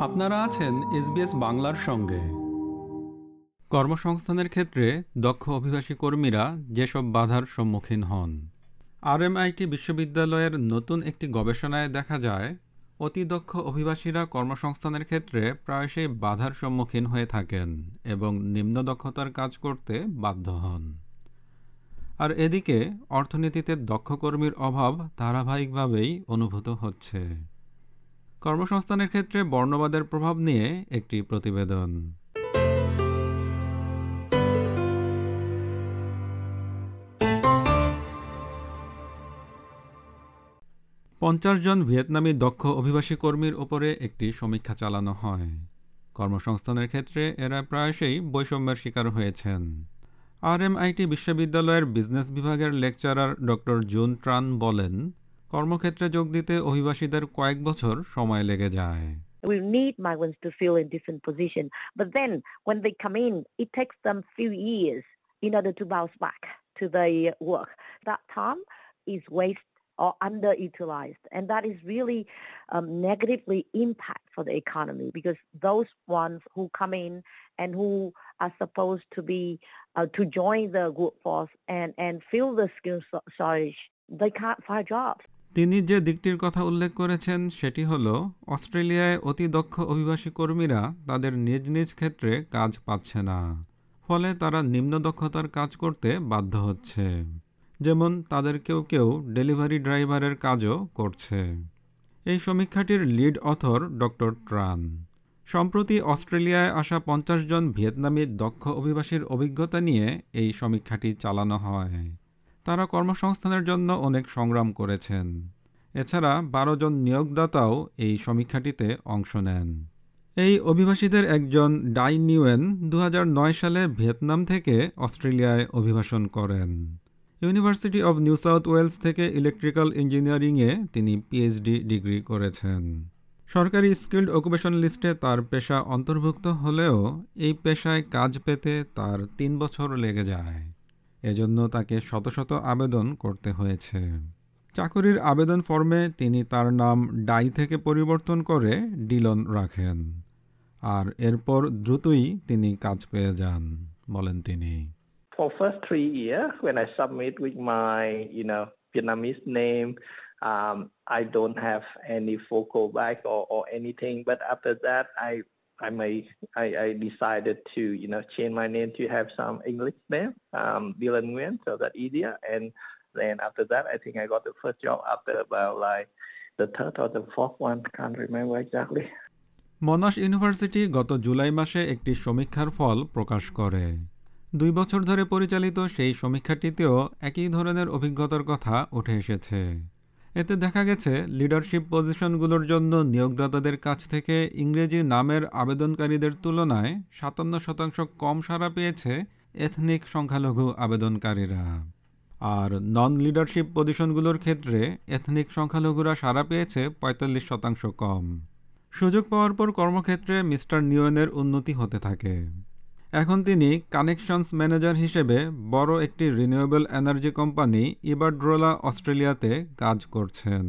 আপনারা আছেন এসবিএস বাংলার সঙ্গে। কর্মসংস্থানের ক্ষেত্রে দক্ষ অভিবাসী কর্মীরা যেসব বাধার সম্মুখীন হন। আরএমআইটি বিশ্ববিদ্যালয়ের নতুন একটি গবেষণায় দেখা যায়, অতি দক্ষ অভিবাসীরা কর্মসংস্থানের ক্ষেত্রে প্রায়শই বাধার সম্মুখীন হয়ে থাকেন এবং নিম্ন দক্ষতার কাজ করতে বাধ্য হন। আর এদিকে অর্থনীতিতে দক্ষ কর্মীর অভাব ধারাবাহিকভাবেই অনুভূত হচ্ছে। কর্মসংস্থানের ক্ষেত্রে বর্ণবাদের প্রভাব নিয়ে একটি প্রতিবেদন। পঞ্চাশ জন ভিয়েতনামি দক্ষ অভিবাসী কর্মীর ওপরে একটি সমীক্ষা চালানো হয়। কর্মসংস্থানের ক্ষেত্রে এরা প্রায়শই বৈষম্যের শিকার হয়েছেন। আরএমআইটি বিশ্ববিদ্যালয়ের বিজনেস বিভাগের লেকচারার ডক্টর জুন ট্রান বলেন কর্মক্ষেত্রে যোগ দিতে অভিবাসীদের কয়েক বছর সময় লেগে যায় We need migrants to fill in different positions. But then when they come in, it takes them few years in order to bounce back to their work. That time is waste or underutilized. And that is really um, negatively impact for the economy because those ones who come in and who are supposed to be uh, to join the workforce and, and fill the skill shortage, they can't find jobs. তিনি যে দিকটির কথা উল্লেখ করেছেন সেটি হল, অস্ট্রেলিয়ায় অতি দক্ষ অভিবাসী কর্মীরা তাদের নিজ নিজ ক্ষেত্রে কাজ পাচ্ছে না, ফলে তারা নিম্ন দক্ষতার কাজ করতে বাধ্য হচ্ছে। যেমন, তাদের কেউ কেউ ডেলিভারি ড্রাইভারের কাজও করছে। এই সমীক্ষাটির লিড অথর ডক্টর ট্রান। সম্প্রতি অস্ট্রেলিয়ায় আসা পঞ্চাশ জন ভিয়েতনামি দক্ষ অভিবাসীর অভিজ্ঞতা নিয়ে এই সমীক্ষাটি চালানো হয়। তারা কর্মসংস্থানের জন্য অনেক সংগ্রাম করেছেন। এছাড়া বারো জন নিয়োগদাতাও এই সমীক্ষাটিতে অংশ নেন। এই অভিবাসীদের একজন ডাই নিউয়েন দু হাজার নয় সালে ভিয়েতনাম থেকে অস্ট্রেলিয়ায় অভিবাসন করেন। University of New South Wales থেকে ইলেকট্রিক্যাল ইঞ্জিনিয়ারিংয়ে তিনি পিএইচডি ডিগ্রি করেছেন। সরকারি স্কিল্ড অকুপেশন লিস্টে তার পেশা অন্তর্ভুক্ত হলেও এই পেশায় কাজ পেতে তার তিন বছর লেগে যায়। এজন্য তাকে শত শত আবেদন করতে হয়েছে চাকুরির আবেদন ফর্মে তিনি তার নাম ডাই থেকে পরিবর্তন করে ডিলন রাখেন আর এরপর দ্রুতই তিনি কাজ পেয়ে যান বলেন তিনি For first three years, when I submit with my, you know, Vietnamese name, um, I don't have any focal back or, or anything. But after that, I I may I, I decided to you know change my name to have some English name, um, Dylan Nguyen, so that easier. And then after that, I think I got the first job after about like the third or the fourth one. Can't remember exactly. Monash university গত জুলাই মাসে একটি সমীক্ষার ফল প্রকাশ করে দুই বছর ধরে পরিচালিত সেই সমীক্ষাটিতেও একই ধরনের অভিজ্ঞতার কথা উঠে এসেছে এতে দেখা গেছে লিডারশিপ পজিশনগুলোর জন্য নিয়োগদাতাদের কাছ থেকে ইংরেজি নামের আবেদনকারীদের তুলনায় সাতান্ন শতাংশ কম সাড়া পেয়েছে এথনিক সংখ্যালঘু আবেদনকারীরা। আর নন লিডারশিপ পজিশনগুলোর ক্ষেত্রে এথনিক সংখ্যালঘুরা সাড়া পেয়েছে পঁয়তাল্লিশ শতাংশ কম। সুযোগ পাওয়ার পর কর্মক্ষেত্রে মিস্টার নিউয়েনের উন্নতি হতে থাকে। এখন তিনি কানেকশনস ম্যানেজার হিসেবে বড় একটি রিনিউয়েবল এনার্জি কোম্পানি ইবারড্রোলা অস্ট্রেলিয়াতে কাজ করছেন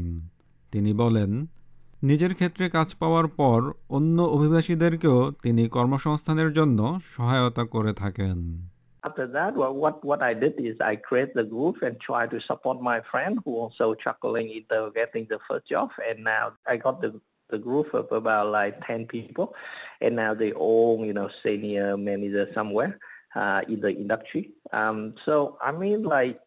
তিনি বলেন নিজের ক্ষেত্রে কাজ পাওয়ার পর অন্য অভিবাসীদেরকেও তিনি কর্মসংস্থানের জন্য সহায়তা করে থাকেন After that, well, what, what I did is I create the group and try to support my friend who also struggling into getting the first job. And now I got the the group of about like 10 people and now they all, you know, senior manager somewhere uh, in the industry. Um, so, I mean, like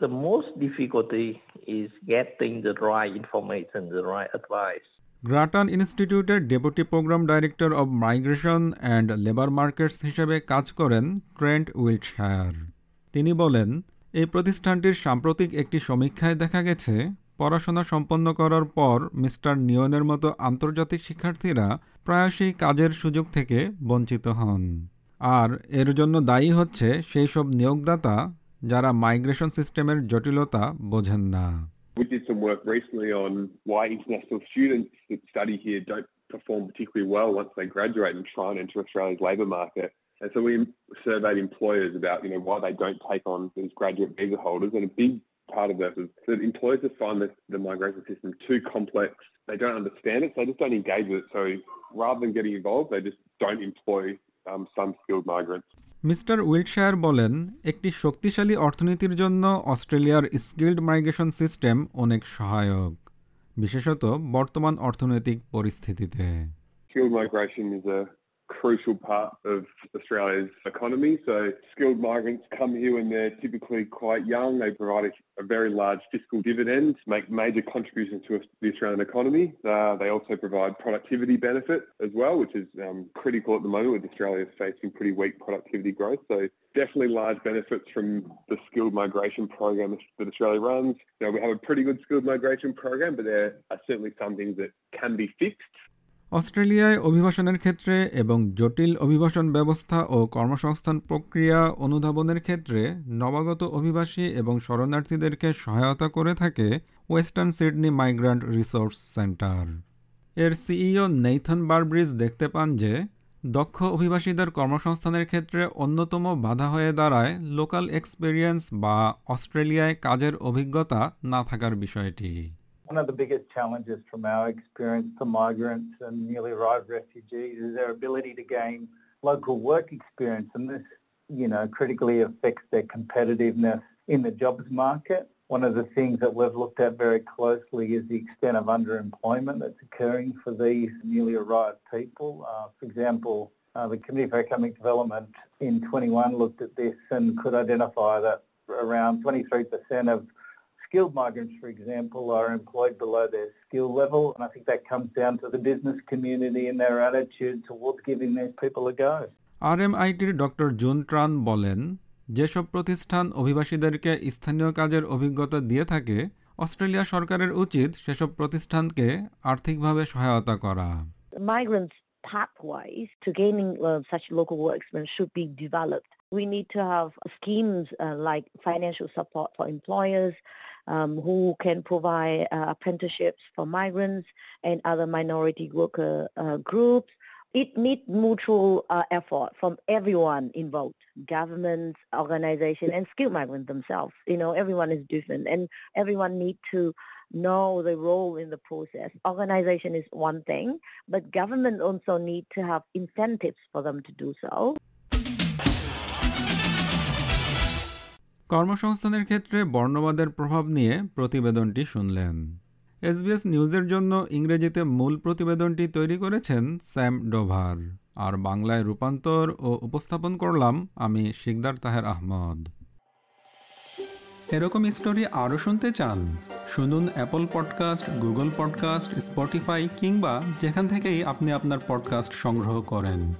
the most difficulty is getting the right information, the right advice. Grattan ইনস্টিটিউটের deputy program director of migration and labour markets হিসেবে কাজ করেন Trent Wiltshire তিনি বলেন এই প্রতিষ্ঠানটির সাম্প্রতিক একটি সমীক্ষায় দেখা গেছে পড়াশোনা সম্পন্ন করার পর মিস্টার নিয়নের মতো আন্তর্জাতিক শিক্ষার্থীরা প্রায়শই কাজের সুযোগ থেকে বঞ্চিত হন আর এর জন্য দায়ী হচ্ছে সেই সব নিয়োগদাতা যারা মাইগ্রেশন সিস্টেমের জটিলতা বোঝেন না We did some work recently on why international students that study here don't perform particularly well once they graduate and try and enter Australia's labour market. And so we surveyed employers about, you know, why they don't take on these graduate visa holders. And a big part of this is that employers just find the, the migration system too complex. They don't understand it, so they just don't engage with it. So rather than getting involved, they just don't employ um, some skilled migrants. Mister Wilshire বলেন একটি শক্তিশালী অর্থনীতির জন্য অস্ট্রেলিয়ার skilled migration system অনেক সহায়ক বিশেষত বর্তমান অর্থনৈতিক পরিস্থিতিতে Skilled migration is a crucial part of Australia's economy. So skilled migrants come here when they're typically quite young. They provide a, a very large fiscal dividend, make major contributions to the Australian economy. Uh, they also provide productivity benefit as well, which is um, critical at the moment with Australia facing pretty weak productivity growth. So definitely large benefits from the skilled migration program that Australia runs. Know, we have a pretty good skilled migration program, but there are certainly some things that can be fixed. অস্ট্রেলিয়ায় অভিবাসনের ক্ষেত্রে এবং জটিল অভিবাসন ব্যবস্থা ও কর্মসংস্থান প্রক্রিয়া অনুধাবনের ক্ষেত্রে নবাগত অভিবাসী এবং শরণার্থীদেরকে সহায়তা করে থাকে Western Sydney migrant resource centre. এর সিইও নেইথন বারব্রিজ দেখতে পান যে, দক্ষ অভিবাসীদের কর্মসংস্থানের ক্ষেত্রে অন্যতম বাধা হয়ে দাঁড়ায় লোকাল এক্সপেরিয়েন্স বা অস্ট্রেলিয়ায় কাজের অভিজ্ঞতা না থাকার বিষয়টি। One of the biggest challenges from our experience for migrants and newly arrived refugees is their ability to gain local work experience and this, you know, critically affects their competitiveness in the jobs market. One of the things that we've looked at very closely is the extent of underemployment that's occurring for these newly arrived people. Uh, for example, uh, the Committee for Economic Development in 21 looked at this and could identify that around 23% of skilled migrants, for example, are employed below their skill level. And I think that comes down to the business community and their attitude towards giving these people a go. আরএমআইটির doctor June Tran বলেন যেসব প্রতিষ্ঠান অভিবাসীদেরকে স্থানীয় কাজের অভিজ্ঞতা দিয়ে থাকে Australia সরকারের উচিত সেসব প্রতিষ্ঠানকে আর্থিকভাবে সহায়তা করা Migrants pathways to gaining uh, such local work experience should be developed. We need to have schemes uh, like financial support for employers um, who can provide uh, apprenticeships for migrants and other minority worker uh, groups. It needs mutual uh, effort from everyone involved, governments, organizations, and skilled migrants themselves. You know, everyone is different and everyone needs to know the role in the process. Organization is one thing, but government also need to have incentives for them to do so. কর্মসংস্থানের ক্ষেত্রে বর্ণবাদের প্রভাব নিয়ে প্রতিবেদনটি শুনলেন। SBS নিউজের জন্য ইংরেজিতে মূল প্রতিবেদনটি তৈরি করেছেন স্যাম ডোভার। আর বাংলায় রূপান্তর ও উপস্থাপন করলাম আমি শিকদার তাহের আহমদ। এরকম স্টোরি আরও শুনতে চান? শুনুন Apple podcast, Google podcast, Spotify কিংবা যেখান থেকেই আপনি আপনার পডকাস্ট সংগ্রহ করেন।